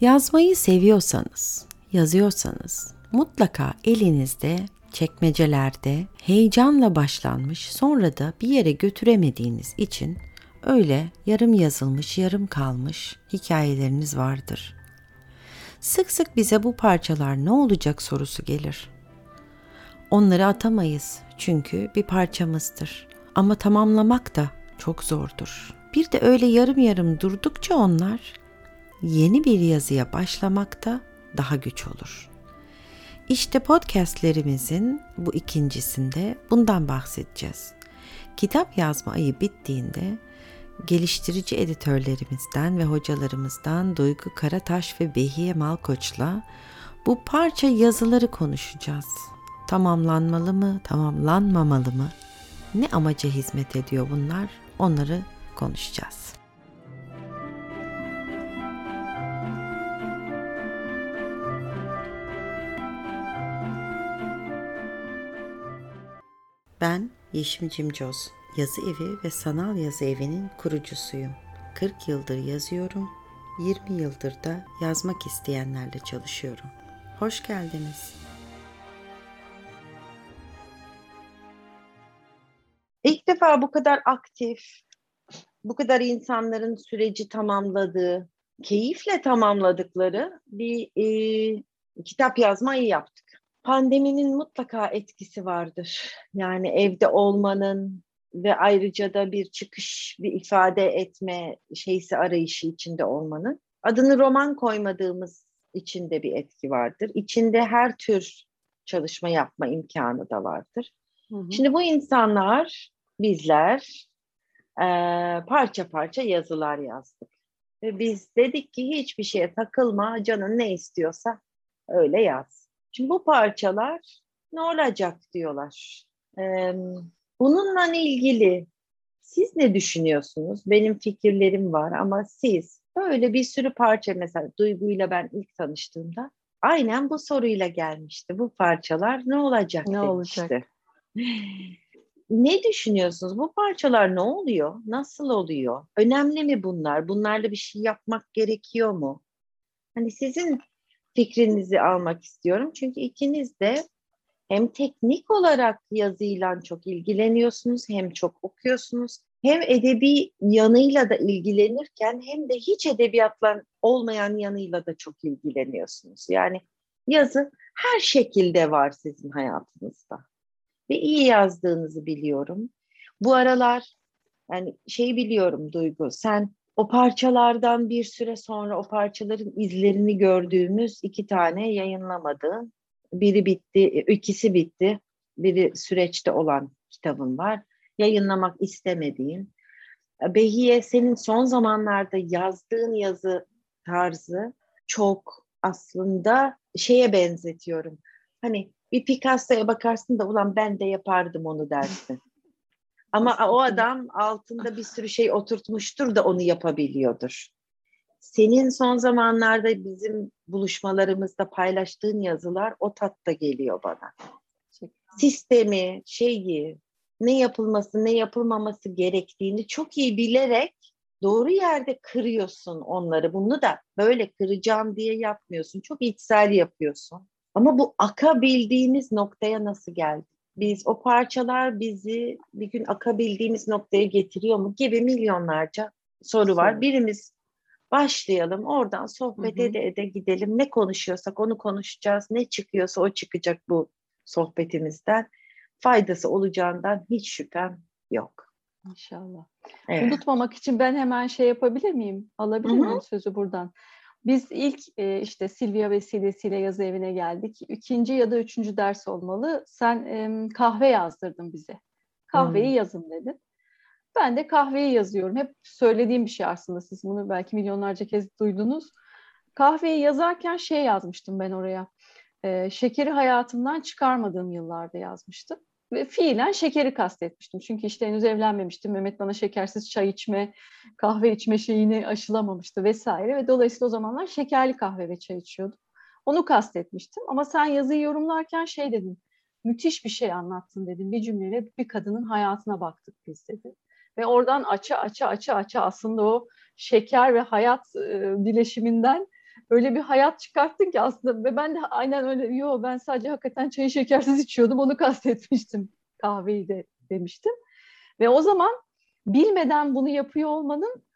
Yazmayı seviyorsanız, yazıyorsanız mutlaka elinizde, çekmecelerde heyecanla başlanmış sonra da bir yere götüremediğiniz için öyle yarım yazılmış, yarım kalmış hikayeleriniz vardır. Sık sık bize bu parçalar ne olacak sorusu gelir. Onları atamayız çünkü bir parçamızdır. Ama tamamlamak da çok zordur. Bir de öyle yarım yarım durdukça onlar yeni bir yazıya başlamakta daha güç olur. İşte podcastlerimizin bu ikincisinde bundan bahsedeceğiz. Kitap yazma ayı bittiğinde geliştirici editörlerimizden ve hocalarımızdan Duygu Karataş ve Behiye Malkoç'la bu parça yazıları konuşacağız. Tamamlanmalı mı, tamamlanmamalı mı? Ne amaca hizmet ediyor bunlar? Onları konuşacağız. Ben Yeşim Cimcoz, yazı evi ve sanal yazı evinin kurucusuyum. 40 yıldır yazıyorum, 20 yıldır da yazmak isteyenlerle çalışıyorum. Hoş geldiniz. İlk defa bu kadar aktif, bu kadar insanların süreci tamamladığı, keyifle tamamladıkları bir e, kitap yazmayı yaptık. Pandeminin mutlaka etkisi vardır. Yani evde olmanın ve ayrıca da bir çıkış, bir ifade etme şeysi arayışı içinde olmanın. Adını roman koymadığımız içinde bir etki vardır. İçinde her tür çalışma yapma imkanı da vardır. Hı hı. Şimdi bu insanlar, bizler e, parça parça yazılar yazdık. Ve biz dedik ki hiçbir şeye takılma, canın ne istiyorsa öyle yaz. Şimdi bu parçalar ne olacak diyorlar. Ee, bununla ilgili siz ne düşünüyorsunuz? Benim fikirlerim var ama siz böyle bir sürü parça mesela Duygu'yla ben ilk tanıştığımda aynen bu soruyla gelmişti. Bu parçalar ne olacak ne demişti. Olacak? ne düşünüyorsunuz? Bu parçalar ne oluyor? Nasıl oluyor? Önemli mi bunlar? Bunlarla bir şey yapmak gerekiyor mu? Hani sizin fikrinizi almak istiyorum. Çünkü ikiniz de hem teknik olarak yazıyla çok ilgileniyorsunuz, hem çok okuyorsunuz, hem edebi yanıyla da ilgilenirken hem de hiç edebiyatla olmayan yanıyla da çok ilgileniyorsunuz. Yani yazı her şekilde var sizin hayatınızda. Ve iyi yazdığınızı biliyorum. Bu aralar yani şey biliyorum Duygu, sen o parçalardan bir süre sonra o parçaların izlerini gördüğümüz iki tane yayınlamadığın, biri bitti, ikisi bitti, biri süreçte olan kitabın var. Yayınlamak istemediğin. Behiye senin son zamanlarda yazdığın yazı tarzı çok aslında şeye benzetiyorum. Hani bir Picasso'ya bakarsın da ulan ben de yapardım onu dersin. Ama o adam altında bir sürü şey oturtmuştur da onu yapabiliyordur. Senin son zamanlarda bizim buluşmalarımızda paylaştığın yazılar o tatta geliyor bana. Sistemi, şeyi, ne yapılması, ne yapılmaması gerektiğini çok iyi bilerek doğru yerde kırıyorsun onları. Bunu da böyle kıracağım diye yapmıyorsun. Çok içsel yapıyorsun. Ama bu akabildiğimiz noktaya nasıl geldi? Biz o parçalar bizi bir gün akabildiğimiz noktaya getiriyor mu gibi milyonlarca soru var. Birimiz başlayalım oradan sohbet ede ede gidelim. Ne konuşuyorsak onu konuşacağız. Ne çıkıyorsa o çıkacak bu sohbetimizden. Faydası olacağından hiç şüphem yok. İnşallah. Evet. Unutmamak için ben hemen şey yapabilir miyim? Alabilir miyim sözü buradan? Biz ilk e, işte Silvia vesilesiyle yazı evine geldik. İkinci ya da üçüncü ders olmalı. Sen e, kahve yazdırdın bize. Kahveyi hmm. yazın dedin. Ben de kahveyi yazıyorum. Hep söylediğim bir şey aslında. Siz bunu belki milyonlarca kez duydunuz. Kahveyi yazarken şey yazmıştım ben oraya. E, şekeri hayatımdan çıkarmadığım yıllarda yazmıştım ve fiilen şekeri kastetmiştim. Çünkü işte henüz evlenmemiştim. Mehmet bana şekersiz çay içme, kahve içme şeyini aşılamamıştı vesaire. Ve dolayısıyla o zamanlar şekerli kahve ve çay içiyordum. Onu kastetmiştim. Ama sen yazıyı yorumlarken şey dedin. Müthiş bir şey anlattın dedim. Bir cümleyle bir kadının hayatına baktık biz dedi. Ve oradan aça aça aça aça aslında o şeker ve hayat e, bileşiminden öyle bir hayat çıkarttın ki aslında ve ben de aynen öyle yo ben sadece hakikaten çayı şekersiz içiyordum onu kastetmiştim kahveyi de demiştim ve o zaman bilmeden bunu yapıyor olmanın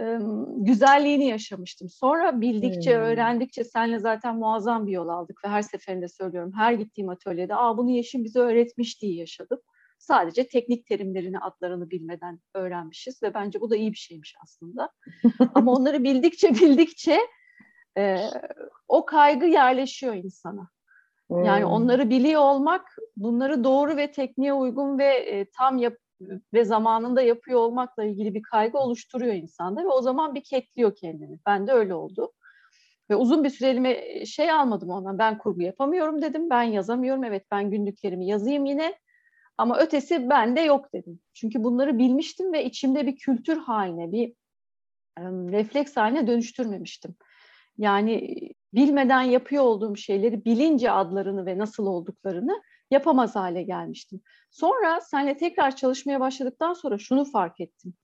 e, güzelliğini yaşamıştım. Sonra bildikçe, hmm. öğrendikçe senle zaten muazzam bir yol aldık ve her seferinde söylüyorum. Her gittiğim atölyede Aa, bunu Yeşim bize öğretmiş diye yaşadım. Sadece teknik terimlerini, adlarını bilmeden öğrenmişiz ve bence bu da iyi bir şeymiş aslında. Ama onları bildikçe bildikçe e, o kaygı yerleşiyor insana. Yani hmm. onları biliyor olmak, bunları doğru ve tekniğe uygun ve e, tam yap ve zamanında yapıyor olmakla ilgili bir kaygı oluşturuyor insanda ve o zaman bir ketliyor kendini. Ben de öyle oldu. Ve uzun bir süre elime şey almadım ondan. Ben kurgu yapamıyorum dedim. Ben yazamıyorum. Evet ben günlüklerimi yazayım yine. Ama ötesi bende yok dedim. Çünkü bunları bilmiştim ve içimde bir kültür haline, bir e, refleks haline dönüştürmemiştim. Yani bilmeden yapıyor olduğum şeyleri bilince adlarını ve nasıl olduklarını yapamaz hale gelmiştim. Sonra seninle tekrar çalışmaya başladıktan sonra şunu fark ettim.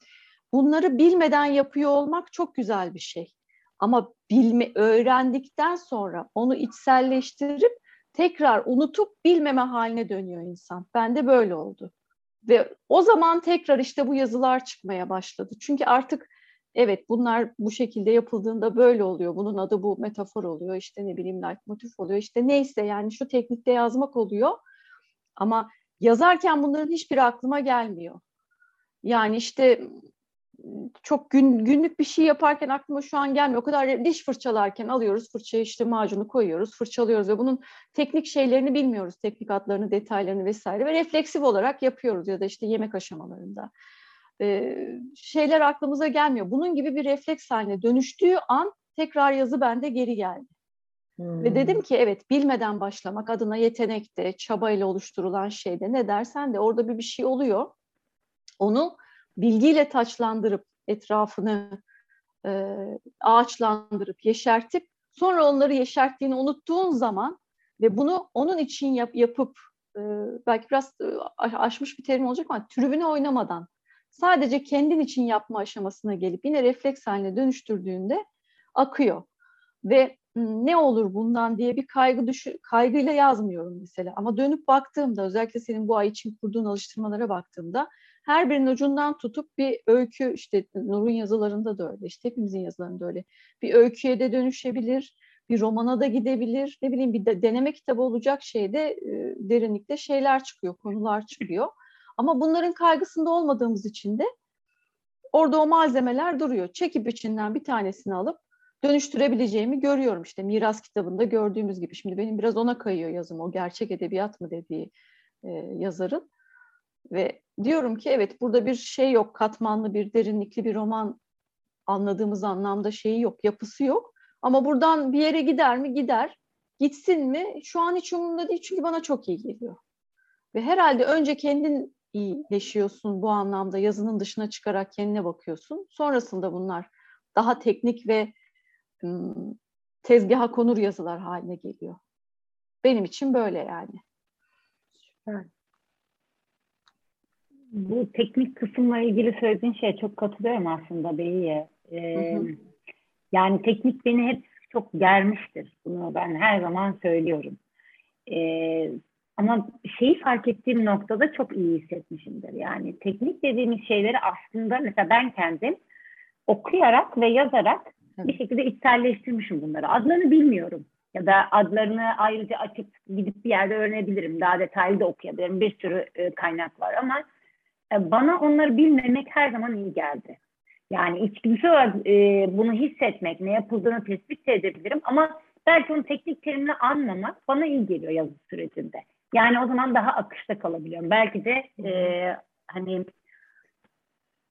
Bunları bilmeden yapıyor olmak çok güzel bir şey. Ama bilme öğrendikten sonra onu içselleştirip tekrar unutup bilmeme haline dönüyor insan. Ben de böyle oldu. Ve o zaman tekrar işte bu yazılar çıkmaya başladı. Çünkü artık evet bunlar bu şekilde yapıldığında böyle oluyor. Bunun adı bu metafor oluyor. İşte ne bileyim motif oluyor. İşte neyse yani şu teknikte yazmak oluyor. Ama yazarken bunların hiçbiri aklıma gelmiyor. Yani işte çok gün, günlük bir şey yaparken aklıma şu an gelmiyor. O kadar diş fırçalarken alıyoruz fırçayı işte macunu koyuyoruz, fırçalıyoruz ve bunun teknik şeylerini bilmiyoruz. Teknik adlarını, detaylarını vesaire ve refleksif olarak yapıyoruz ya da işte yemek aşamalarında. Şeyler aklımıza gelmiyor. Bunun gibi bir refleks haline dönüştüğü an tekrar yazı bende geri geldi. Hmm. Ve dedim ki evet bilmeden başlamak adına yetenekte, çabayla oluşturulan şeyde ne dersen de orada bir bir şey oluyor. Onu bilgiyle taçlandırıp etrafını e, ağaçlandırıp yeşertip sonra onları yeşerttiğini unuttuğun zaman ve bunu onun için yap, yapıp e, belki biraz aşmış bir terim olacak ama tribüne oynamadan sadece kendin için yapma aşamasına gelip yine refleks haline dönüştürdüğünde akıyor. Ve ne olur bundan diye bir kaygı düşü, kaygıyla yazmıyorum mesela. Ama dönüp baktığımda özellikle senin bu ay için kurduğun alıştırmalara baktığımda her birinin ucundan tutup bir öykü işte Nur'un yazılarında da öyle işte hepimizin yazılarında öyle bir öyküye de dönüşebilir bir romana da gidebilir ne bileyim bir de, deneme kitabı olacak şeyde e, derinlikte şeyler çıkıyor konular çıkıyor ama bunların kaygısında olmadığımız için de orada o malzemeler duruyor çekip içinden bir tanesini alıp dönüştürebileceğimi görüyorum işte miras kitabında gördüğümüz gibi şimdi benim biraz ona kayıyor yazım o gerçek edebiyat mı dediği e, yazarın ve diyorum ki evet burada bir şey yok, katmanlı bir derinlikli bir roman anladığımız anlamda şeyi yok, yapısı yok. Ama buradan bir yere gider mi? Gider. Gitsin mi? Şu an hiç umurumda değil çünkü bana çok iyi geliyor. Ve herhalde önce kendin iyileşiyorsun bu anlamda yazının dışına çıkarak kendine bakıyorsun. Sonrasında bunlar daha teknik ve tezgaha konur yazılar haline geliyor. Benim için böyle yani. Süper bu teknik kısımla ilgili söylediğin şeye çok katılıyorum aslında Beyiye. Ee, Yani teknik beni hep çok germiştir. Bunu ben her zaman söylüyorum. Ee, ama şeyi fark ettiğim noktada çok iyi hissetmişimdir. Yani teknik dediğimiz şeyleri aslında mesela ben kendim okuyarak ve yazarak bir şekilde içselleştirmişim bunları. Adlarını bilmiyorum. Ya da adlarını ayrıca açıp gidip bir yerde öğrenebilirim. Daha detaylı da okuyabilirim. Bir sürü e, kaynak var ama e, bana onları bilmemek her zaman iyi geldi. Yani içgüdüsel olarak e, bunu hissetmek, ne yapıldığını tespit edebilirim ama belki onu teknik terimle anlamak bana iyi geliyor yazı sürecinde. Yani o zaman daha akışta kalabiliyorum. Belki de e, hani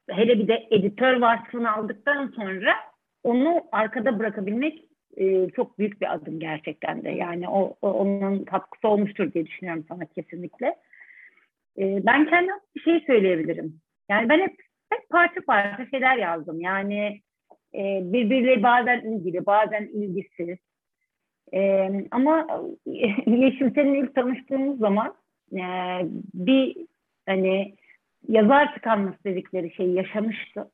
hele bir de editör vasfını aldıktan sonra onu arkada bırakabilmek e, çok büyük bir adım gerçekten de. Yani o, o onun katkısı olmuştur diye düşünüyorum sana kesinlikle. E, ben kendim bir şey söyleyebilirim. Yani ben hep, hep parça parça şeyler yazdım. Yani e, birbiriyle bazen ilgili, bazen ilgisiz. E, ama Yeşim senin ilk tanıştığımız zaman e, bir hani yazar tıkanması dedikleri şeyi yaşamıştı.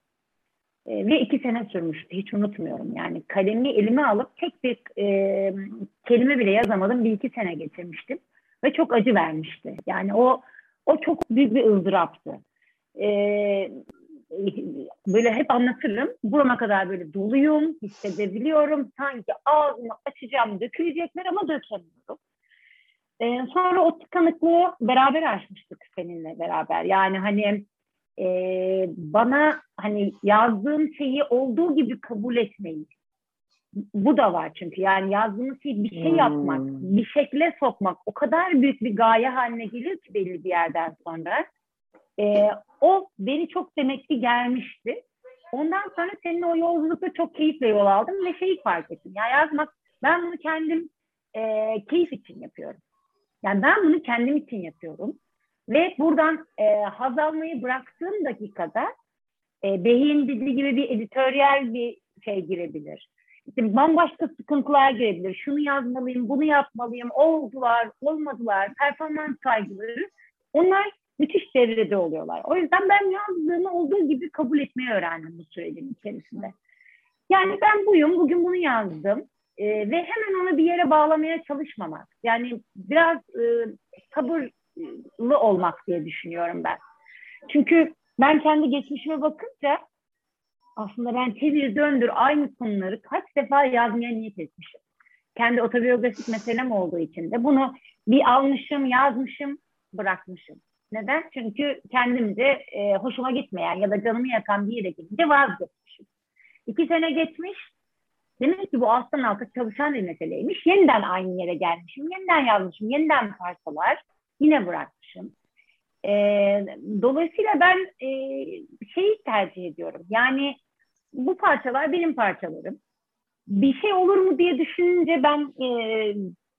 E, ve iki sene sürmüştü. Hiç unutmuyorum. Yani kalemi elime alıp tek bir e, kelime bile yazamadım. Bir iki sene geçirmiştim. Ve çok acı vermişti. Yani o o çok büyük bir ızdıraptı. E, böyle hep anlatırım. Burama kadar böyle doluyum, hissedebiliyorum. Sanki ağzımı açacağım, dökülecekler ama dökemiyorum. Ee, sonra o tıkanıklığı beraber açmıştık seninle beraber. Yani hani e, bana hani yazdığım şeyi olduğu gibi kabul etmeyi. Bu da var çünkü yani yazdığımız şeyi bir şey yapmak, hmm. bir şekle sokmak o kadar büyük bir gaye haline geliyor ki belli bir yerden sonra. E, o beni çok demek ki gelmişti. Ondan sonra senin o yolculukta çok keyifle yol aldım ve şeyi fark ettim. Ya yazmak, ben bunu kendim e, keyif için yapıyorum. Yani ben bunu kendim için yapıyorum. Ve buradan e, haz almayı bıraktığım dakikada e, beyin dediği gibi bir editoryal bir şey girebilir. İşte bambaşka sıkıntılar girebilir. Şunu yazmalıyım, bunu yapmalıyım, oldular, olmadılar, performans kaygıları. Onlar müthiş devrede oluyorlar. O yüzden ben yazdığımı olduğu gibi kabul etmeyi öğrendim bu sürecin içerisinde. Yani ben buyum, bugün bunu yazdım e, ve hemen onu bir yere bağlamaya çalışmamak. Yani biraz e, sabırlı olmak diye düşünüyorum ben. Çünkü ben kendi geçmişime bakınca aslında ben çevir döndür aynı konuları kaç defa yazmaya niyet etmişim. Kendi otobiyografik meselem olduğu için de bunu bir almışım, yazmışım, bırakmışım. Neden? Çünkü kendimce e, hoşuma gitmeyen ya da canımı yakan bir yere gidince vazgeçmişim. İki sene geçmiş. Demek ki bu alttan alta çalışan bir meseleymiş. Yeniden aynı yere gelmişim. Yeniden yazmışım. Yeniden parçalar. Yine bırakmışım. E, dolayısıyla ben e, şeyi tercih ediyorum. Yani bu parçalar benim parçalarım. Bir şey olur mu diye düşününce ben e,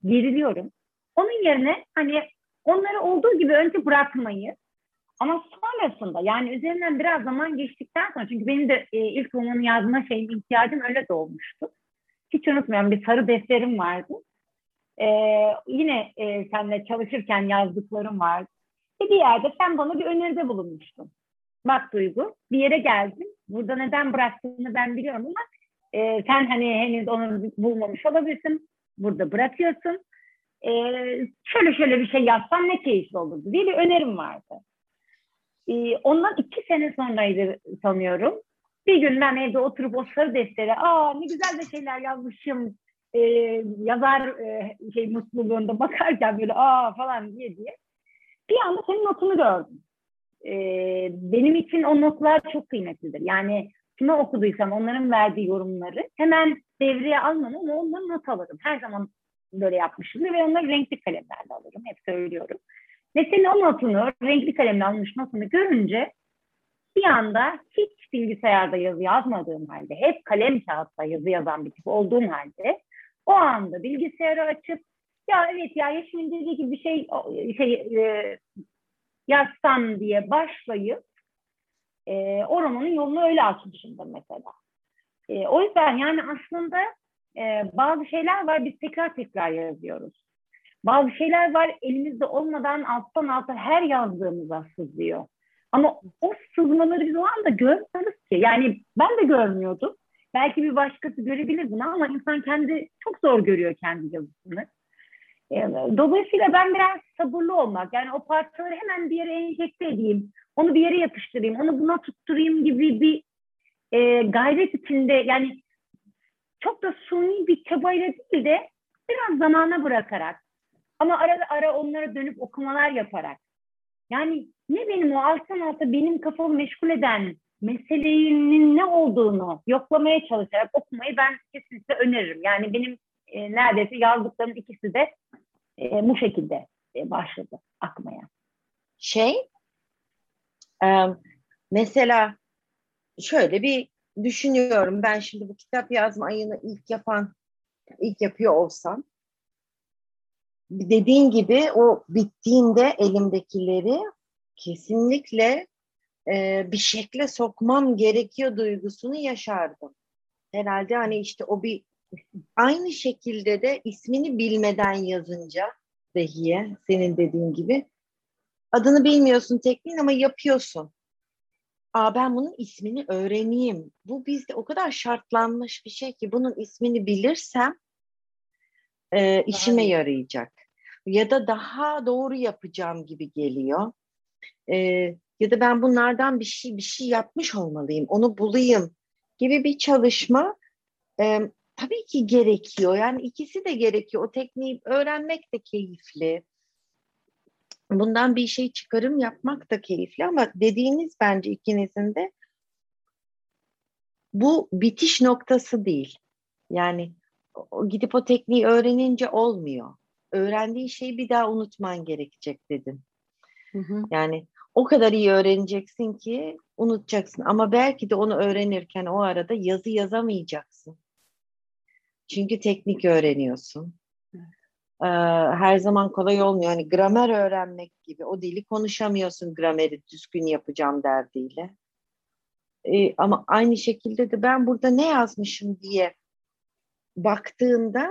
geriliyorum. Onun yerine hani Onları olduğu gibi önce bırakmayı ama sonrasında yani üzerinden biraz zaman geçtikten sonra çünkü benim de e, ilk romanı yazma şeyin ihtiyacım öyle doğmuştu. Hiç unutmuyorum bir sarı defterim vardı. E, yine e, seninle çalışırken yazdıklarım vardı. Ve bir yerde sen bana bir öneride bulunmuştun. Bak Duygu bir yere geldin. Burada neden bıraktığını ben biliyorum ama e, sen hani henüz onu bulmamış olabilirsin. Burada bırakıyorsun e, şöyle şöyle bir şey yapsam ne keyifli olurdu diye bir önerim vardı. E, ondan iki sene sonraydı sanıyorum. Bir gün ben evde oturup o sarı deftere, aa ne güzel de şeyler yazmışım, e, yazar e, şey mutluluğunda bakarken böyle aa falan diye diye. Bir anda senin notunu gördüm. E, benim için o notlar çok kıymetlidir. Yani kime okuduysam onların verdiği yorumları hemen devreye almam ama onları not alırım. Her zaman böyle yapmışımdır ve onları renkli kalemlerle alırım. Hep söylüyorum. Ve senin o notunu, renkli kalemle almış notunu görünce bir anda hiç bilgisayarda yazı yazmadığım halde, hep kalem kağıtta yazı yazan bir tip olduğum halde o anda bilgisayarı açıp ya evet ya Yeşil'in dediği gibi bir şey, şey e, yazsam diye başlayıp e, o romanın yolunu öyle açmışımdır mesela. E, o yüzden yani aslında e, bazı şeyler var biz tekrar tekrar yazıyoruz. Bazı şeyler var elimizde olmadan alttan alta her yazdığımıza sızlıyor. Ama o sızmaları biz o anda görmüyoruz ki. Yani ben de görmüyordum. Belki bir başkası görebilir bunu ama insan kendi çok zor görüyor kendi yazısını. Dolayısıyla ben biraz sabırlı olmak, yani o parçaları hemen bir yere enjekte edeyim, onu bir yere yapıştırayım, onu buna tutturayım gibi bir e, gayret içinde, yani çok da suni bir çabayla değil de biraz zamana bırakarak ama ara ara onlara dönüp okumalar yaparak yani ne benim o alttan alta benim kafamı meşgul eden meselenin ne olduğunu yoklamaya çalışarak okumayı ben kesinlikle öneririm. Yani benim e, neredeyse yazdıklarım ikisi de e, bu şekilde e, başladı akmaya. Şey, e, mesela şöyle bir düşünüyorum ben şimdi bu kitap yazma ayını ilk yapan, ilk yapıyor olsam dediğin gibi o bittiğinde elimdekileri kesinlikle e, bir şekle sokmam gerekiyor duygusunu yaşardım. Herhalde hani işte o bir aynı şekilde de ismini bilmeden yazınca dahiye senin dediğin gibi adını bilmiyorsun tekniğin ama yapıyorsun. Aa ben bunun ismini öğreneyim. Bu bizde o kadar şartlanmış bir şey ki bunun ismini bilirsem e, işime Aynen. yarayacak. Ya da daha doğru yapacağım gibi geliyor. E, ya da ben bunlardan bir şey bir şey yapmış olmalıyım. Onu bulayım gibi bir çalışma e, tabii ki gerekiyor. Yani ikisi de gerekiyor. O tekniği öğrenmek de keyifli. Bundan bir şey çıkarım yapmak da keyifli ama dediğiniz bence ikinizin de bu bitiş noktası değil. Yani gidip o tekniği öğrenince olmuyor. Öğrendiğin şeyi bir daha unutman gerekecek dedim. Hı hı. Yani o kadar iyi öğreneceksin ki unutacaksın. Ama belki de onu öğrenirken o arada yazı yazamayacaksın. Çünkü teknik öğreniyorsun. Ee, her zaman kolay olmuyor. Hani gramer öğrenmek gibi. O dili konuşamıyorsun grameri düzgün yapacağım derdiyle. Ee, ama aynı şekilde de ben burada ne yazmışım diye baktığında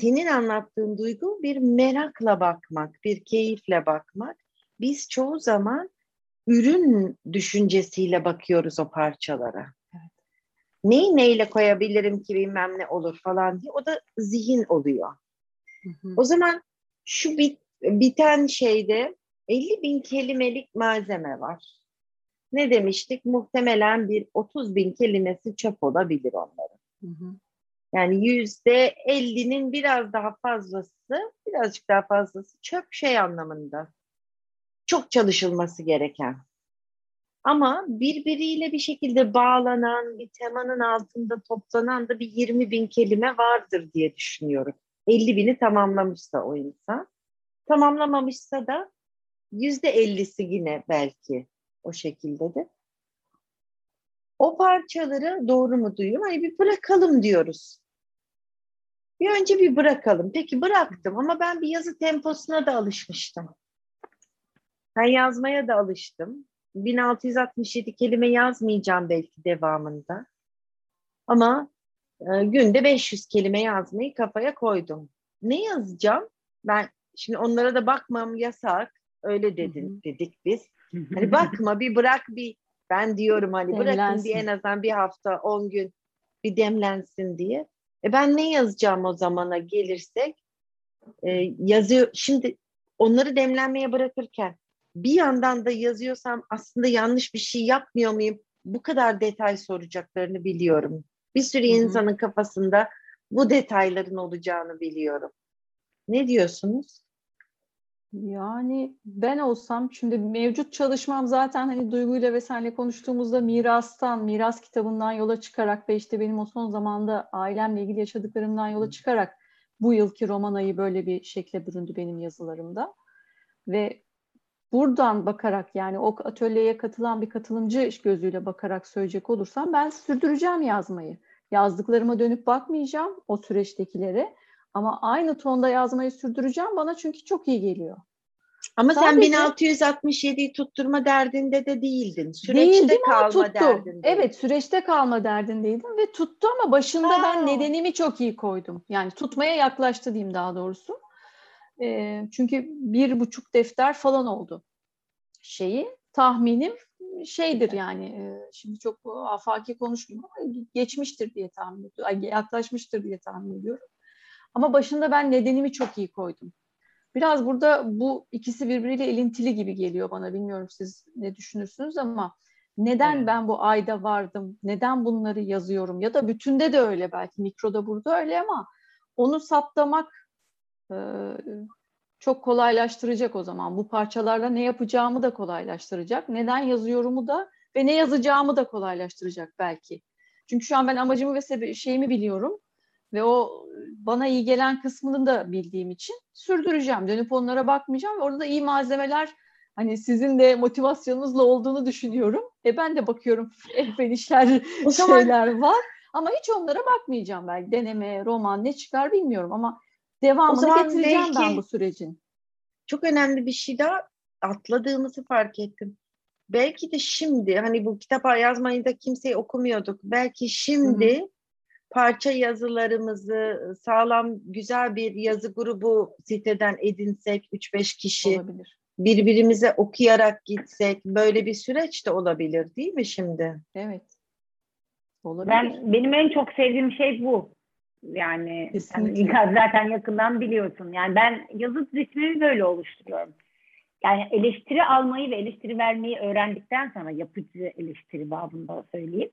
senin anlattığın duygu bir merakla bakmak, bir keyifle bakmak. Biz çoğu zaman ürün düşüncesiyle bakıyoruz o parçalara. Evet. Neyi neyle koyabilirim ki bilmem ne olur falan diye. O da zihin oluyor. Hı hı. O zaman şu bit, biten şeyde 50 bin kelimelik malzeme var. Ne demiştik? Muhtemelen bir 30 bin kelimesi çöp olabilir onların. Hı hı. Yani yüzde ellinin biraz daha fazlası, birazcık daha fazlası çöp şey anlamında. Çok çalışılması gereken. Ama birbiriyle bir şekilde bağlanan, bir temanın altında toplanan da bir 20 bin kelime vardır diye düşünüyorum. 50 bini tamamlamışsa o insan. Tamamlamamışsa da yüzde 50'si yine belki o şekilde de o parçaları doğru mu duyuyorum? Hani bir bırakalım diyoruz. Bir önce bir bırakalım. Peki bıraktım ama ben bir yazı temposuna da alışmıştım. Ben yazmaya da alıştım. 1667 kelime yazmayacağım belki devamında. Ama e, günde 500 kelime yazmayı kafaya koydum. Ne yazacağım? Ben şimdi onlara da bakmam yasak. Öyle dedin, dedik biz. Hani bakma bir bırak bir ben diyorum hani demlensin. bırakın bir en azından bir hafta, on gün bir demlensin diye. E ben ne yazacağım o zamana gelirsek? E, yazıyor. Şimdi onları demlenmeye bırakırken bir yandan da yazıyorsam aslında yanlış bir şey yapmıyor muyum? Bu kadar detay soracaklarını biliyorum. Bir sürü Hı-hı. insanın kafasında bu detayların olacağını biliyorum. Ne diyorsunuz? Yani ben olsam şimdi mevcut çalışmam zaten hani Duygu'yla ve senle konuştuğumuzda mirastan, miras kitabından yola çıkarak ve işte benim o son zamanda ailemle ilgili yaşadıklarımdan yola çıkarak bu yılki roman ayı böyle bir şekle büründü benim yazılarımda. Ve buradan bakarak yani o atölyeye katılan bir katılımcı gözüyle bakarak söyleyecek olursam ben sürdüreceğim yazmayı. Yazdıklarıma dönüp bakmayacağım o süreçtekilere ama aynı tonda yazmayı sürdüreceğim bana çünkü çok iyi geliyor. Ama Sadece, sen 1667'yi tutturma derdinde de değildin. Süreçte değildim kalma tuttu. derdindeydin. Evet süreçte kalma derdindeydim ve tuttu ama başında ha. ben nedenimi çok iyi koydum. Yani tutmaya yaklaştı diyeyim daha doğrusu. E, çünkü bir buçuk defter falan oldu şeyi. Tahminim şeydir yani e, şimdi çok afaki konuşmuyorum ama geçmiştir diye tahmin ediyorum. Yaklaşmıştır diye tahmin ediyorum. Ama başında ben nedenimi çok iyi koydum. Biraz burada bu ikisi birbiriyle elintili gibi geliyor bana. Bilmiyorum siz ne düşünürsünüz ama neden evet. ben bu ayda vardım? Neden bunları yazıyorum? Ya da bütünde de öyle belki mikroda burada öyle ama onu saptamak çok kolaylaştıracak o zaman. Bu parçalarla ne yapacağımı da kolaylaştıracak. Neden yazıyorumu da ve ne yazacağımı da kolaylaştıracak belki. Çünkü şu an ben amacımı ve şeyimi biliyorum ve o bana iyi gelen kısmını da bildiğim için sürdüreceğim. Dönüp onlara bakmayacağım. Orada da iyi malzemeler hani sizin de motivasyonunuzla olduğunu düşünüyorum. E ben de bakıyorum ehven işler o zaman... şeyler var. Ama hiç onlara bakmayacağım belki. Deneme, roman ne çıkar bilmiyorum ama devamını getireceğim belki ben bu sürecin. Çok önemli bir şey daha atladığımızı fark ettim. Belki de şimdi hani bu kitap yazmayı da kimseyi okumuyorduk. Belki şimdi Hı-hı parça yazılarımızı sağlam güzel bir yazı grubu siteden edinsek 3-5 kişi. Olabilir. birbirimize okuyarak gitsek böyle bir süreç de olabilir değil mi şimdi? Evet. Olabilir. Ben benim en çok sevdiğim şey bu. Yani sen zaten yakından biliyorsun. Yani ben yazı ritmimi böyle oluşturuyorum. Yani eleştiri almayı ve eleştiri vermeyi öğrendikten sonra yapıcı eleştiri babında söyleyeyim.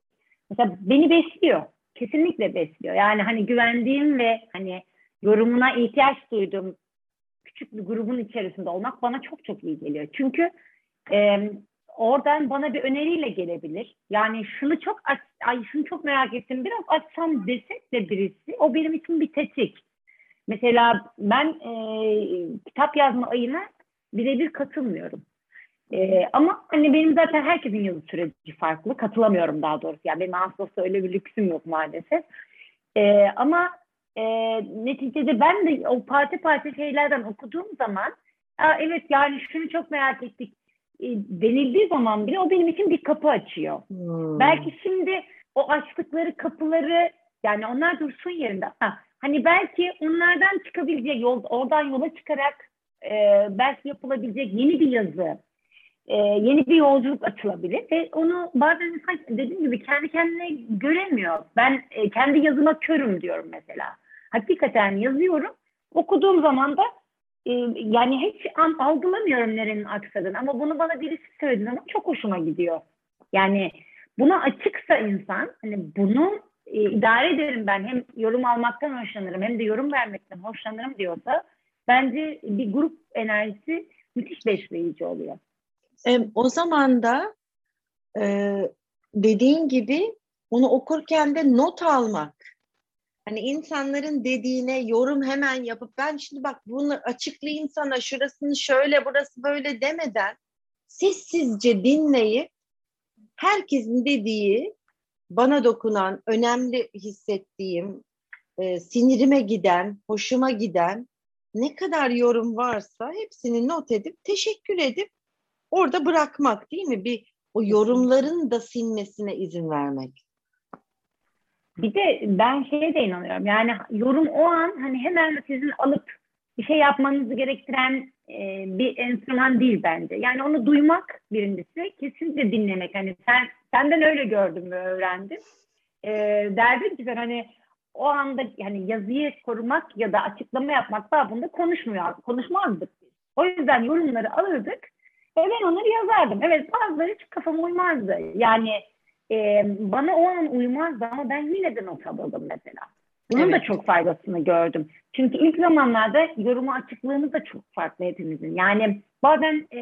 Mesela beni besliyor. Kesinlikle besliyor. Yani hani güvendiğim ve hani yorumuna ihtiyaç duyduğum küçük bir grubun içerisinde olmak bana çok çok iyi geliyor. Çünkü e, oradan bana bir öneriyle gelebilir. Yani şunu çok aç, ay şunu çok merak ettim biraz açsam desek de birisi o benim için bir tetik. Mesela ben e, kitap yazma ayına birebir katılmıyorum. E, ama hani benim zaten herkesin yazı süreci farklı. Katılamıyorum daha doğrusu. Yani benim aslında öyle bir lüksüm yok maalesef. E, ama e, neticede ben de o parti parti şeylerden okuduğum zaman evet yani şunu çok merak ettik denildiği zaman bile o benim için bir kapı açıyor. Hmm. Belki şimdi o açtıkları kapıları yani onlar dursun yerinde. Ha, hani belki onlardan çıkabilecek yol, oradan yola çıkarak e, belki yapılabilecek yeni bir yazı, e, yeni bir yolculuk açılabilir ve onu bazen insan dediğim gibi kendi kendine göremiyor. Ben e, kendi yazıma körüm diyorum mesela. Hakikaten yazıyorum. Okuduğum zaman da e, yani hiç an, algılamıyorum nerenin aksadığını ama bunu bana birisi söylediği zaman çok hoşuma gidiyor. Yani buna açıksa insan hani bunu e, idare ederim ben hem yorum almaktan hoşlanırım hem de yorum vermekten hoşlanırım diyorsa bence bir grup enerjisi müthiş besleyici oluyor. E, o zaman da e, dediğin gibi onu okurken de not almak. Hani insanların dediğine yorum hemen yapıp ben şimdi bak bunu açıklayayım sana şurasını şöyle burası böyle demeden sessizce dinleyip herkesin dediği bana dokunan, önemli hissettiğim, e, sinirime giden, hoşuma giden ne kadar yorum varsa hepsini not edip teşekkür edip orada bırakmak değil mi? Bir o yorumların da sinmesine izin vermek. Bir de ben şeye de inanıyorum. Yani yorum o an hani hemen sizin alıp bir şey yapmanızı gerektiren e, bir enstrüman değil bence. Yani onu duymak birincisi, kesinlikle dinlemek. Hani sen senden öyle gördüm ve öğrendim. E, derdim ki ben hani o anda yani yazıyı korumak ya da açıklama yapmak babında konuşmuyor, konuşmazdık. O yüzden yorumları alırdık ve ben onları yazardım. Evet bazıları hiç kafama uymazdı. Yani e, bana o an uymazdı ama ben yine de not alırdım mesela. Bunun evet. da çok faydasını gördüm. Çünkü ilk zamanlarda yorumu açıklığımız da çok farklı hepimizin. Yani bazen e,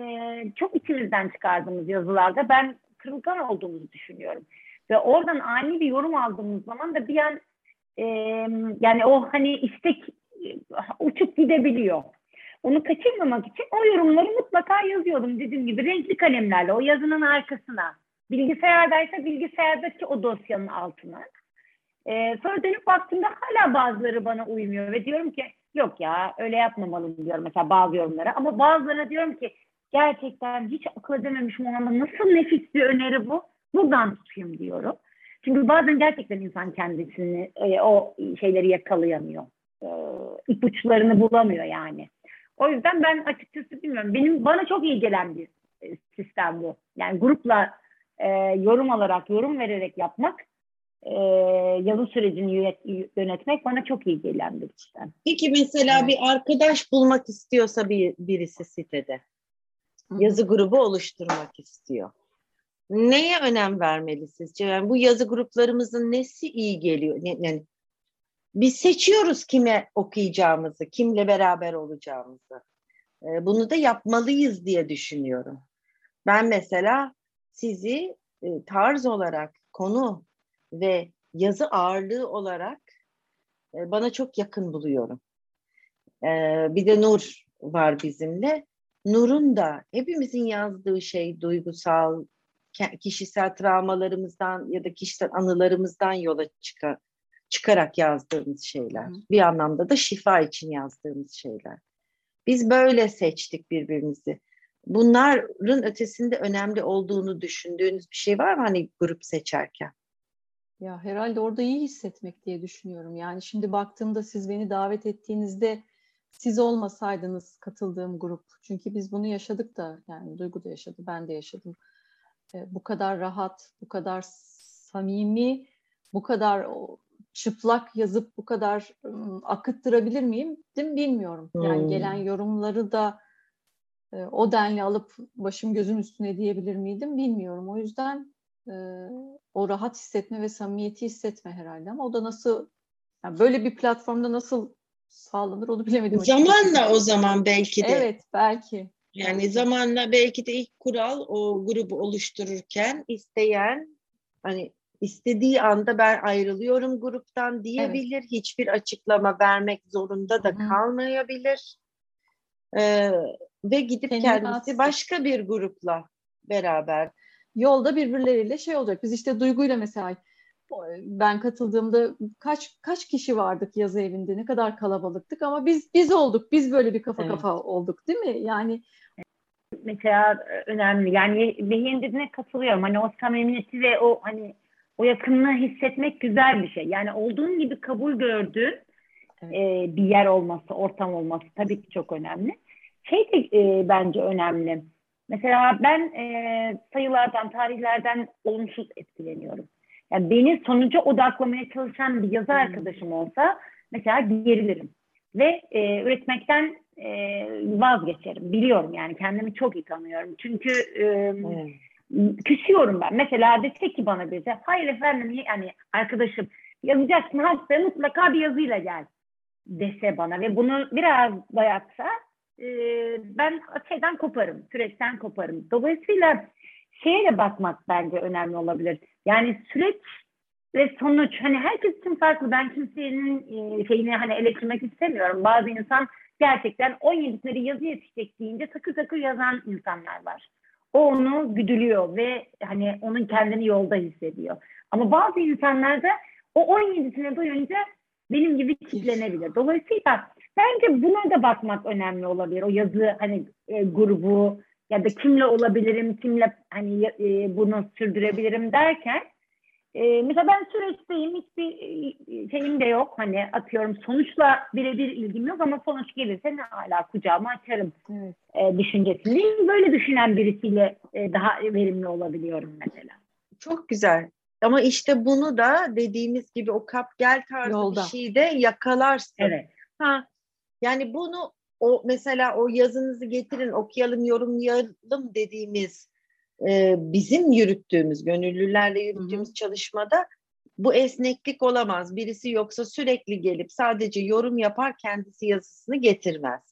çok içimizden çıkardığımız yazılarda ben kırılgan olduğumuzu düşünüyorum. Ve oradan ani bir yorum aldığımız zaman da bir an e, yani o hani istek uçup gidebiliyor. Onu kaçırmamak için o yorumları mutlaka yazıyordum dediğim gibi renkli kalemlerle o yazının arkasına. Bilgisayardaysa bilgisayardaki o dosyanın altına. Ee, sonra dönüp baktığımda hala bazıları bana uymuyor ve diyorum ki yok ya öyle yapmamalıyım diyorum mesela bazı yorumlara. Ama bazılarına diyorum ki gerçekten hiç akıl edememişim anda nasıl nefis bir öneri bu. Buradan tutayım diyorum. Çünkü bazen gerçekten insan kendisini e, o şeyleri yakalayamıyor. E, ipuçlarını bulamıyor yani. O yüzden ben açıkçası bilmiyorum. Benim bana çok iyi gelen bir e, sistem bu. Yani grupla e, yorum alarak, yorum vererek yapmak e, yazı sürecini yönetmek bana çok iyi gelen sistem. Peki mesela evet. bir arkadaş bulmak istiyorsa bir birisi sitede. Yazı grubu oluşturmak istiyor. Neye önem vermeli sizce? Yani bu yazı gruplarımızın nesi iyi geliyor? Yani biz seçiyoruz kime okuyacağımızı, kimle beraber olacağımızı. Ee, bunu da yapmalıyız diye düşünüyorum. Ben mesela sizi e, tarz olarak, konu ve yazı ağırlığı olarak e, bana çok yakın buluyorum. Ee, bir de Nur var bizimle. Nur'un da hepimizin yazdığı şey duygusal, kişisel travmalarımızdan ya da kişisel anılarımızdan yola çıkar, çıkarak yazdığımız şeyler. Hı. Bir anlamda da şifa için yazdığımız şeyler. Biz böyle seçtik birbirimizi. Bunların ötesinde önemli olduğunu düşündüğünüz bir şey var mı hani grup seçerken? Ya herhalde orada iyi hissetmek diye düşünüyorum. Yani şimdi baktığımda siz beni davet ettiğinizde siz olmasaydınız katıldığım grup. Çünkü biz bunu yaşadık da yani Duygu da yaşadı, ben de yaşadım. E, bu kadar rahat, bu kadar samimi, bu kadar çıplak yazıp bu kadar ım, akıttırabilir miyim? Değil bilmiyorum. Yani hmm. gelen yorumları da e, o denli alıp başım gözüm üstüne diyebilir miydim bilmiyorum. O yüzden e, o rahat hissetme ve samimiyeti hissetme herhalde ama o da nasıl yani böyle bir platformda nasıl sağlanır onu bilemedim. Zamanla o zaman belki de. Evet belki. Yani zamanla belki de ilk kural o grubu oluştururken isteyen hani istediği anda ben ayrılıyorum gruptan diyebilir. Evet. Hiçbir açıklama vermek zorunda da Hı-hı. kalmayabilir. Ee, ve gidip Kendini kendisi atsın. başka bir grupla beraber yolda birbirleriyle şey olacak. Biz işte duyguyla mesela ben katıldığımda kaç kaç kişi vardık yazı evinde ne kadar kalabalıktık ama biz biz olduk biz böyle bir kafa evet. kafa olduk değil mi yani mesela önemli yani Behin dediğine katılıyorum hani o samimiyeti ve o hani o yakınlığı hissetmek güzel bir şey yani olduğun gibi kabul gördüğün evet. e, bir yer olması ortam olması tabii ki çok önemli şey de e, bence önemli mesela ben e, sayılardan tarihlerden olumsuz etkileniyorum yani beni sonuca odaklamaya çalışan bir yazı arkadaşım olsa mesela gerilirim. Ve e, üretmekten e, vazgeçerim. Biliyorum yani kendimi çok iyi tanıyorum. Çünkü e, hmm. küsüyorum ben. Mesela dese ki bana bize hayır efendim yani arkadaşım yazacaksın hastaya mutlaka bir yazıyla gel dese bana ve bunu biraz dayatsa e, ben şeyden koparım, süreçten koparım. Dolayısıyla şeye de bakmak bence önemli olabilir. Yani süreç ve sonuç hani herkes için farklı. Ben kimsenin e, şeyini hani eleştirmek istemiyorum. Bazı insan gerçekten 17'sinde yazı yetişecek deyince takır takır yazan insanlar var. O onu güdülüyor ve hani onun kendini yolda hissediyor. Ama bazı insanlar da o 17'sine duyunca benim gibi kitlenebilir. Dolayısıyla bence buna da bakmak önemli olabilir. O yazı hani e, grubu ya da kimle olabilirim, kimle hani e, bunu sürdürebilirim derken e, mesela ben süreçteyim, hiçbir e, şeyim de yok. Hani atıyorum sonuçla birebir ilgim yok ama sonuç gelirse ne hala kucağıma açarım evet. e, düşüncesindeyim. Böyle düşünen birisiyle e, daha verimli olabiliyorum mesela. Çok güzel. Ama işte bunu da dediğimiz gibi o kap gel tarzı Yolda. bir şeyde yakalarsın. Evet. Ha, yani bunu o mesela o yazınızı getirin okuyalım yorumlayalım dediğimiz e, bizim yürüttüğümüz gönüllülerle yürüttüğümüz Hı-hı. çalışmada bu esneklik olamaz. Birisi yoksa sürekli gelip sadece yorum yapar kendisi yazısını getirmez.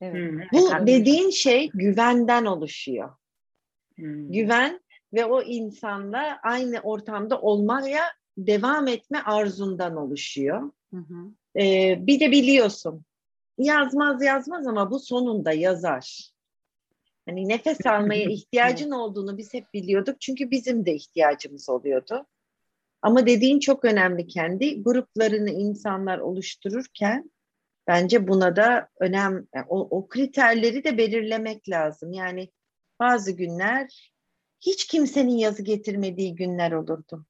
Evet. Bu dediğin şey güvenden oluşuyor. Hmm. Güven ve o insanla aynı ortamda olmaya devam etme arzundan oluşuyor. Hı hı. Ee, bir de biliyorsun yazmaz yazmaz ama bu sonunda yazar. Hani nefes almaya ihtiyacın olduğunu biz hep biliyorduk çünkü bizim de ihtiyacımız oluyordu. Ama dediğin çok önemli kendi gruplarını insanlar oluştururken bence buna da önem o, o kriterleri de belirlemek lazım. Yani bazı günler hiç kimsenin yazı getirmediği günler olurdu.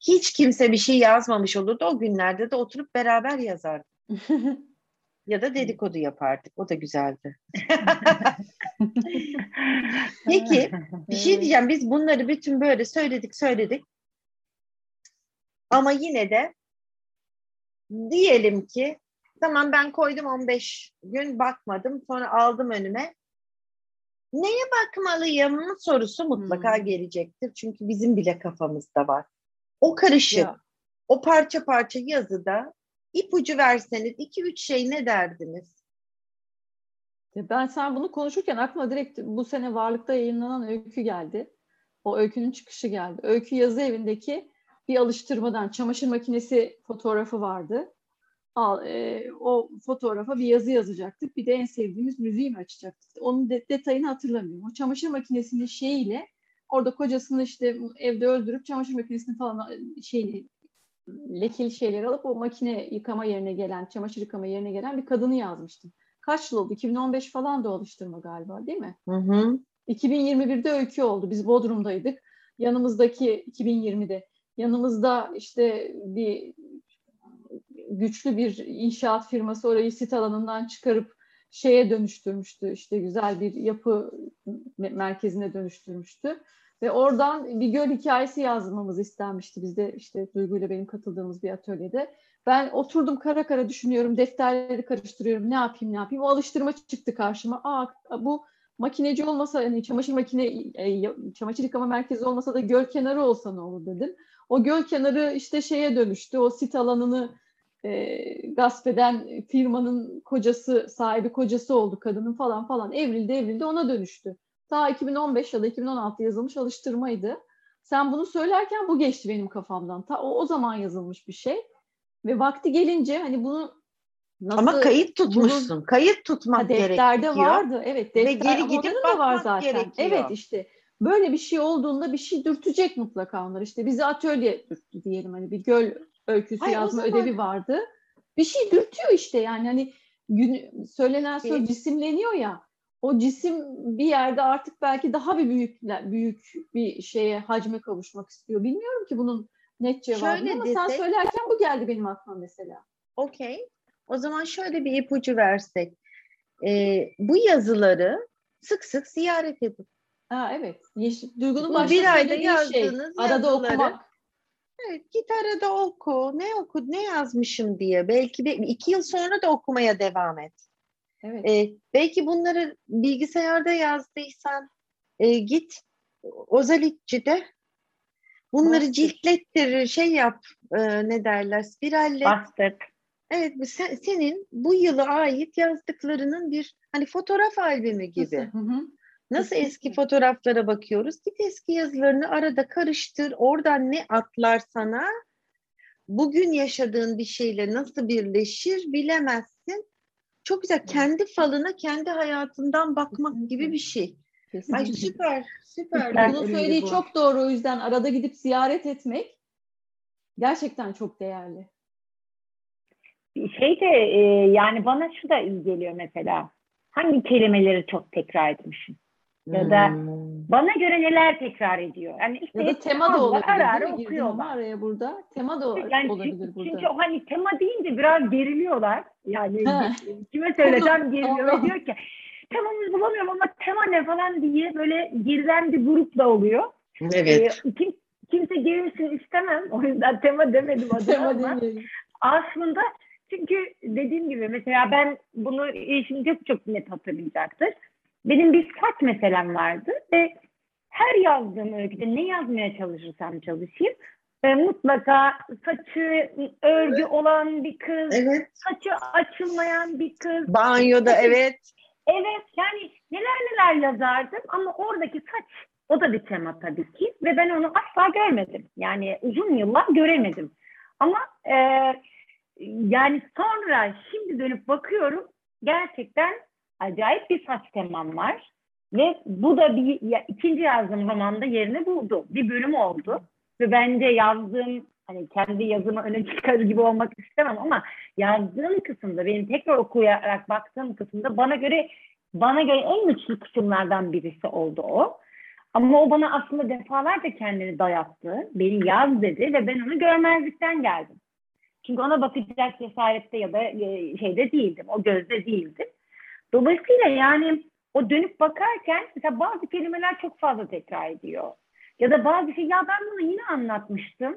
Hiç kimse bir şey yazmamış olurdu. O günlerde de oturup beraber yazardık. ya da dedikodu yapardık. O da güzeldi. Peki bir şey diyeceğim. Biz bunları bütün böyle söyledik söyledik. Ama yine de diyelim ki tamam ben koydum 15 gün bakmadım sonra aldım önüme. Neye bakmalıyım sorusu mutlaka hmm. gelecektir. Çünkü bizim bile kafamızda var. O karışık, ya. o parça parça yazıda ipucu verseniz iki üç şey ne derdiniz? Ben sen bunu konuşurken aklıma direkt bu sene Varlık'ta yayınlanan öykü geldi. O öykünün çıkışı geldi. Öykü yazı evindeki bir alıştırmadan çamaşır makinesi fotoğrafı vardı. Al, e, o fotoğrafa bir yazı yazacaktık. Bir de en sevdiğimiz müziği mi açacaktık? Onun de, detayını hatırlamıyorum. O çamaşır makinesinin şeyiyle orada kocasını işte evde öldürüp çamaşır makinesini falan şey lekeli şeyler alıp o makine yıkama yerine gelen, çamaşır yıkama yerine gelen bir kadını yazmıştım. Kaç yıl oldu? 2015 falan da alıştırma galiba değil mi? Hı hı. 2021'de öykü oldu. Biz Bodrum'daydık. Yanımızdaki 2020'de yanımızda işte bir güçlü bir inşaat firması orayı sit alanından çıkarıp şeye dönüştürmüştü. İşte güzel bir yapı merkezine dönüştürmüştü. Ve oradan bir göl hikayesi yazmamız istenmişti bizde işte Duygu ile benim katıldığımız bir atölyede. Ben oturdum kara kara düşünüyorum, defterleri karıştırıyorum, ne yapayım ne yapayım. O alıştırma çıktı karşıma. Aa bu makineci olmasa, hani çamaşır makine, e, çamaşır yıkama merkezi olmasa da göl kenarı olsa ne olur dedim. O göl kenarı işte şeye dönüştü, o sit alanını e, gasp eden firmanın kocası, sahibi kocası oldu kadının falan falan. Evrildi evrildi ona dönüştü. Ta 2015 ya da 2016 yazılmış alıştırmaydı. Sen bunu söylerken bu geçti benim kafamdan. Ta o, o zaman yazılmış bir şey. Ve vakti gelince hani bunu Nasıl, Ama kayıt tutmuşsun. Bunu, kayıt tutmak ha, defterde gerekiyor. vardı. Evet. Defter, Ve geri gidip da var zaten. Gerekiyor. Evet işte böyle bir şey olduğunda bir şey dürtecek mutlaka onlar. İşte bizi atölye dürttü diyelim hani bir göl öyküsü Hayır, yazma zaman... ödevi vardı. Bir şey dürtüyor işte yani hani gün, söylenen söz cisimleniyor ya. O cisim bir yerde artık belki daha bir büyük büyük bir şeye hacme kavuşmak istiyor. Bilmiyorum ki bunun net cevabını ama desek, sen söylerken bu geldi benim aklıma mesela. Okey. O zaman şöyle bir ipucu versek. Ee, bu yazıları sık sık ziyaret edin. Ha, evet. Yeşil, Duygu'nun başta bir ayda şey, yazdığınız şey, arada yazıları, okumak. Evet, git arada oku. Ne oku, ne yazmışım diye. Belki bir, iki yıl sonra da okumaya devam et. Evet. Ee, belki bunları bilgisayarda yazdıysan e, git Ozalitçi'de bunları Bastır. ciltlettir, şey yap, e, ne derler, spiralle. Bastır. Evet, sen, senin bu yıla ait yazdıklarının bir hani fotoğraf albümü gibi. Nasıl? Hı hı. Nasıl eski fotoğraflara bakıyoruz? Git eski yazılarını arada karıştır. Oradan ne atlar sana? Bugün yaşadığın bir şeyle nasıl birleşir bilemezsin. Çok güzel. Kendi falına, kendi hayatından bakmak gibi bir şey. Kesinlikle. Ay süper, süper. Bunun söylediği bu. çok doğru. O yüzden arada gidip ziyaret etmek gerçekten çok değerli. Şey de e, yani bana şu da iyi geliyor mesela. Hangi kelimeleri çok tekrar etmişim? Ya da hmm. Bana göre neler tekrar ediyor. Yani işte ya da tema da olabilir ara ara okuyorlar. araya burada. Tema da yani olabilir çünkü, burada. Çünkü o hani tema deyince biraz geriliyorlar. Yani kime söylesem geriliyor. diyor ki temamızı bulamıyorum ama tema ne falan diye böyle gerilen bir grup da oluyor. Evet. Ee, kim, kimse gerilsin istemem. O yüzden tema demedim adına ama aslında çünkü dediğim gibi mesela ben bunu şimdi çok çok net hatırlayacaktır. Benim bir saç meselem vardı ve her yazdığım öyküde ne yazmaya çalışırsam çalışayım e, mutlaka saçı örgü olan bir kız, evet. saçı açılmayan bir kız. Banyoda saçı, evet. Evet yani neler neler yazardım ama oradaki saç o da bir tema tabii ki ve ben onu asla görmedim. Yani uzun yıllar göremedim. Ama e, yani sonra şimdi dönüp bakıyorum gerçekten acayip bir saç temam var. Ve bu da bir ya, ikinci yazdığım romanda yerini buldu. Bir bölüm oldu. Ve bence yazdığım hani kendi yazımı öne çıkarır gibi olmak istemem ama yazdığım kısımda benim tekrar okuyarak baktığım kısımda bana göre bana göre en güçlü kısımlardan birisi oldu o. Ama o bana aslında defalarca kendini dayattı. Beni yaz dedi ve ben onu görmezlikten geldim. Çünkü ona bakacak cesarette ya da e, şeyde değildim. O gözde değildim. Dolayısıyla yani o dönüp bakarken mesela bazı kelimeler çok fazla tekrar ediyor. Ya da bazı şey ya ben bunu yine anlatmıştım.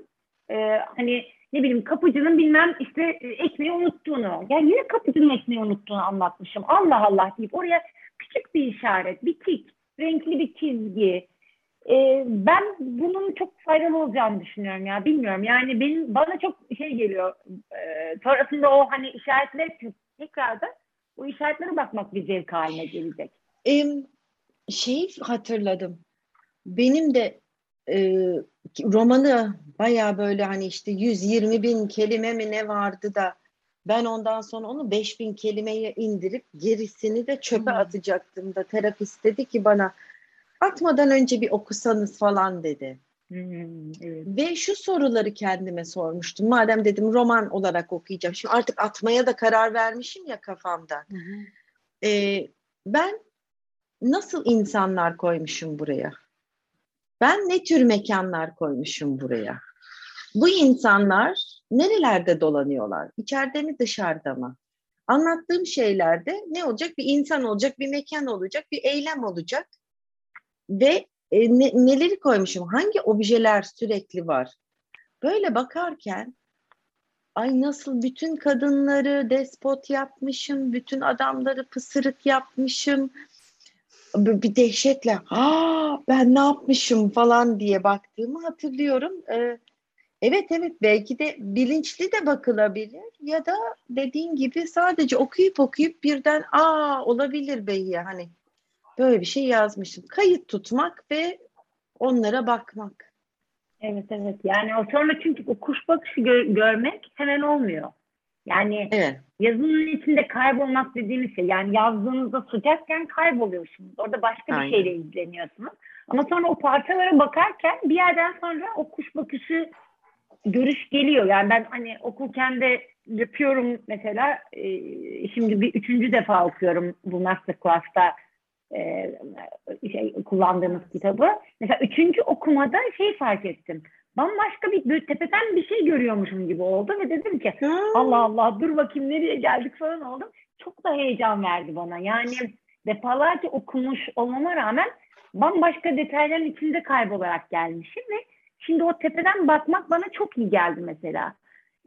Ee, hani ne bileyim kapıcının bilmem işte e, ekmeği unuttuğunu. Yani yine kapıcının ekmeği unuttuğunu anlatmışım. Allah Allah deyip oraya küçük bir işaret, bir tik, renkli bir çizgi. Ee, ben bunun çok faydalı olacağını düşünüyorum ya. Bilmiyorum yani benim bana çok şey geliyor. Ee, sonrasında o hani işaretler tekrar o işaretlere bakmak bir zevk haline gelecek. Ee, şeyi hatırladım. Benim de e, romanı baya böyle hani işte 120 bin kelime mi ne vardı da ben ondan sonra onu 5 bin kelimeye indirip gerisini de çöpe hmm. atacaktım da terapist dedi ki bana atmadan önce bir okusanız falan dedi. Hmm, evet. Ve şu soruları kendime sormuştum. Madem dedim roman olarak okuyacağım. Şimdi artık atmaya da karar vermişim ya kafamda. Ee, ben nasıl insanlar koymuşum buraya? Ben ne tür mekanlar koymuşum buraya? Bu insanlar Nerelerde dolanıyorlar? İçeride mi dışarıda mı? Anlattığım şeylerde ne olacak? Bir insan olacak, bir mekan olacak, bir eylem olacak. Ve e, ne, neleri koymuşum? Hangi objeler sürekli var? Böyle bakarken ay nasıl bütün kadınları despot yapmışım, bütün adamları pısırık yapmışım. Bir dehşetle Aa, ben ne yapmışım falan diye baktığımı hatırlıyorum. Ee, evet evet belki de bilinçli de bakılabilir ya da dediğin gibi sadece okuyup okuyup birden aa olabilir beyi hani böyle bir şey yazmışım. Kayıt tutmak ve onlara bakmak. Evet evet. Yani o sonra çünkü o kuş bakışı gö- görmek hemen olmuyor. Yani evet. yazının içinde kaybolmak dediğimiz şey. Yani yazdığınızda sıcakken kayboluyorsunuz. Orada başka Aynen. bir şeyle ilgileniyorsunuz. Ama sonra o parçalara bakarken bir yerden sonra o kuş bakışı görüş geliyor. Yani ben hani okurken de yapıyorum mesela. E, şimdi bir üçüncü defa okuyorum bu masterclass'ta e, şey, kullandığımız kitabı. Mesela üçüncü okumada şey fark ettim. Bambaşka bir böyle tepeden bir şey görüyormuşum gibi oldu ve dedim ki Allah Allah dur bakayım nereye geldik falan oldum. Çok da heyecan verdi bana. Yani defalarca okumuş olmama rağmen bambaşka detayların içinde kaybolarak gelmişim ve şimdi o tepeden bakmak bana çok iyi geldi mesela.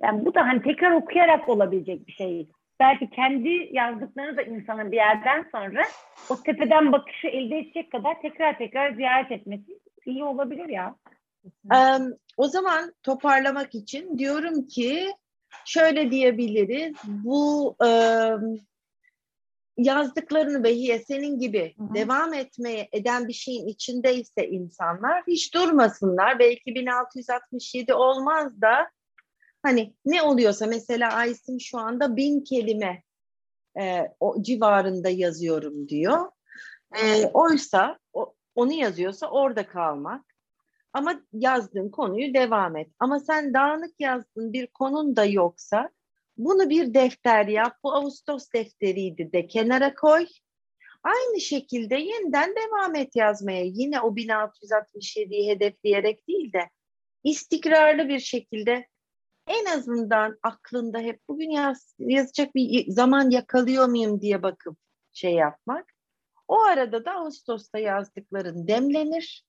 Yani bu da hani tekrar okuyarak olabilecek bir şey belki kendi yazdıklarını da insanın bir yerden sonra o tepeden bakışı elde edecek kadar tekrar tekrar ziyaret etmesi iyi olabilir ya. Um, o zaman toparlamak için diyorum ki şöyle diyebiliriz. Bu um, yazdıklarını Behiye senin gibi Hı-hı. devam etmeye eden bir şeyin içindeyse insanlar hiç durmasınlar. Belki 1667 olmaz da Hani ne oluyorsa mesela Aysim şu anda bin kelime e, o civarında yazıyorum diyor. E, oysa o, onu yazıyorsa orada kalmak. Ama yazdığın konuyu devam et. Ama sen dağınık yazdığın bir konun da yoksa bunu bir defter yap. Bu Ağustos defteriydi de kenara koy. Aynı şekilde yeniden devam et yazmaya. Yine o 1667'yi hedefleyerek değil de istikrarlı bir şekilde en azından aklında hep bugün yaz, yazacak bir zaman yakalıyor muyum diye bakıp şey yapmak. O arada da Ağustos'ta yazdıkların demlenir.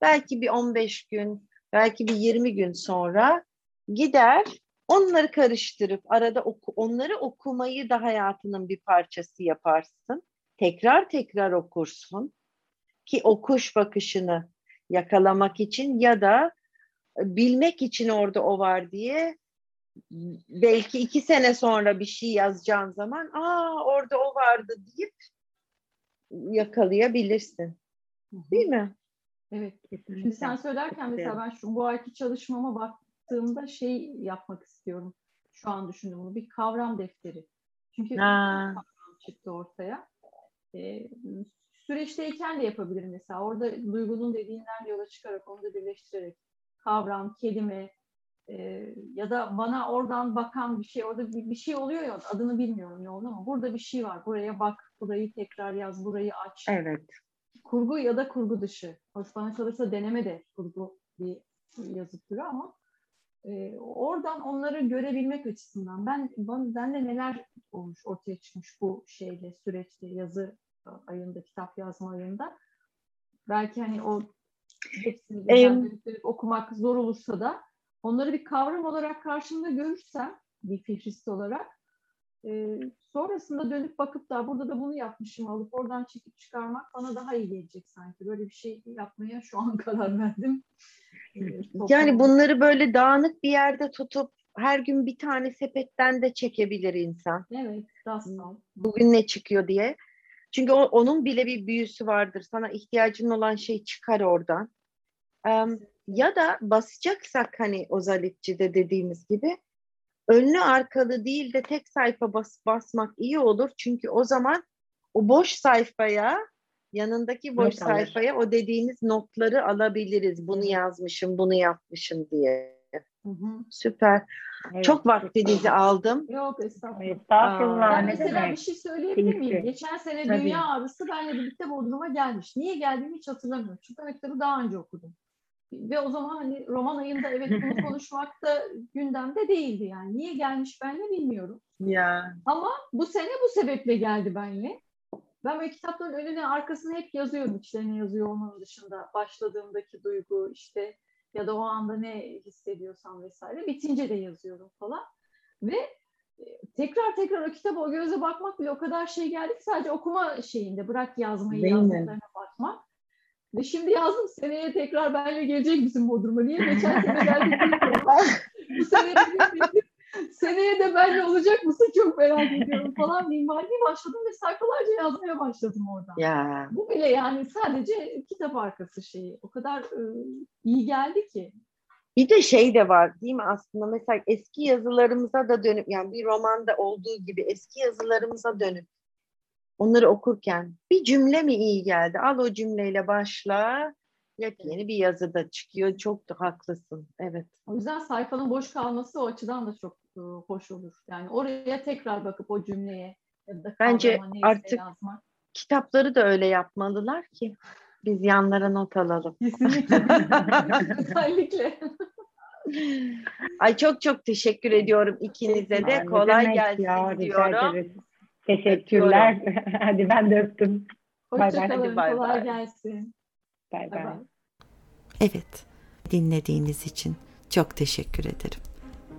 Belki bir 15 gün, belki bir 20 gün sonra gider onları karıştırıp arada oku, onları okumayı da hayatının bir parçası yaparsın. Tekrar tekrar okursun ki okuş bakışını yakalamak için ya da bilmek için orada o var diye belki iki sene sonra bir şey yazacağın zaman aa orada o vardı deyip yakalayabilirsin. Değil mi? Evet. Kesinlikle. Şimdi sen söylerken mesela ben şu bu ayki çalışmama baktığımda şey yapmak istiyorum. Şu an düşündüm bunu. Bir kavram defteri. Çünkü ha. kavram çıktı ortaya. Ee, süreçteyken de yapabilirim mesela. Orada duygunun dediğinden yola çıkarak onu da birleştirerek kavram, kelime e, ya da bana oradan bakan bir şey, orada bir, bir şey oluyor ya adını bilmiyorum ne oldu ama burada bir şey var. Buraya bak, burayı tekrar yaz, burayı aç. Evet. Kurgu ya da kurgu dışı. Hoş bana kalırsa deneme de kurgu bir yazı türü ama e, oradan onları görebilmek açısından ben ben de neler olmuş ortaya çıkmış bu şeyle süreçte yazı ayında kitap yazma ayında belki hani o hepsini ee, okumak zor olursa da onları bir kavram olarak karşımda görürsem bir fihrist olarak e, sonrasında dönüp bakıp da burada da bunu yapmışım alıp oradan çekip çıkarmak bana daha iyi gelecek sanki. Böyle bir şey yapmaya şu an karar verdim. E, yani bunları böyle dağınık bir yerde tutup her gün bir tane sepetten de çekebilir insan. Evet, rastsal. Bugün ne çıkıyor diye. Çünkü o, onun bile bir büyüsü vardır. Sana ihtiyacın olan şey çıkar oradan. Um, ya da basacaksak hani ozalitçide dediğimiz gibi önlü arkalı değil de tek sayfa bas, basmak iyi olur. Çünkü o zaman o boş sayfaya yanındaki boş Not sayfaya alır. o dediğiniz notları alabiliriz. Bunu yazmışım, bunu yapmışım diye. Hı hı. Süper. Evet, çok vaktinizi aldım. Yok estağfurullah. Estağfurullah. Ben mesela bir şey söyleyebilir miyim? Geçen sene Tabii. Dünya Ağrısı benle birlikte Bodrum'a gelmiş. Niye geldiğini hiç hatırlamıyorum. Çünkü o kitabı daha önce okudum. ve o zaman hani roman ayında evet bunu konuşmak da gündemde değildi yani. Niye gelmiş benle bilmiyorum. Ya. Ama bu sene bu sebeple geldi benle. Ben böyle kitapların önüne arkasını hep yazıyorum. İçlerine yazıyor olmanın dışında. Başladığımdaki duygu işte ya da o anda ne hissediyorsam vesaire. Bitince de yazıyorum falan. Ve e, tekrar tekrar o kitaba o göze bakmak bile o kadar şey geldi ki sadece okuma şeyinde bırak yazmayı Değil mi? yazdıklarına bakmak. Ve şimdi yazdım seneye tekrar benle gelecek misin Bodrum'a? Niye geçen sene geldik. Bu sene seneye de benle olacak mısın çok merak ediyorum falan. Bir başladım ve sayfalarca yazmaya başladım oradan. Ya. Bu bile yani sadece kitap arkası şeyi. O kadar e, iyi geldi ki. Bir de şey de var değil mi aslında mesela eski yazılarımıza da dönüp yani bir romanda olduğu gibi eski yazılarımıza dönüp onları okurken bir cümle mi iyi geldi? Al o cümleyle başla. Yepyeni bir yazı da çıkıyor. Çok da haklısın. Evet. O yüzden sayfanın boş kalması o açıdan da çok hoş olur. Yani oraya tekrar bakıp o cümleye ya da Bence artık- yazmak. Kitapları da öyle yapmalılar ki biz yanlara not alalım. Kesinlikle. Özellikle. Ay çok çok teşekkür ediyorum ikinize de. Ay, ne Kolay gelsin ya, diyorum. Teşekkürler. Hadi ben de öptüm. Hoşçakalın. Kolay gelsin. Bay. bay. Evet, dinlediğiniz için çok teşekkür ederim.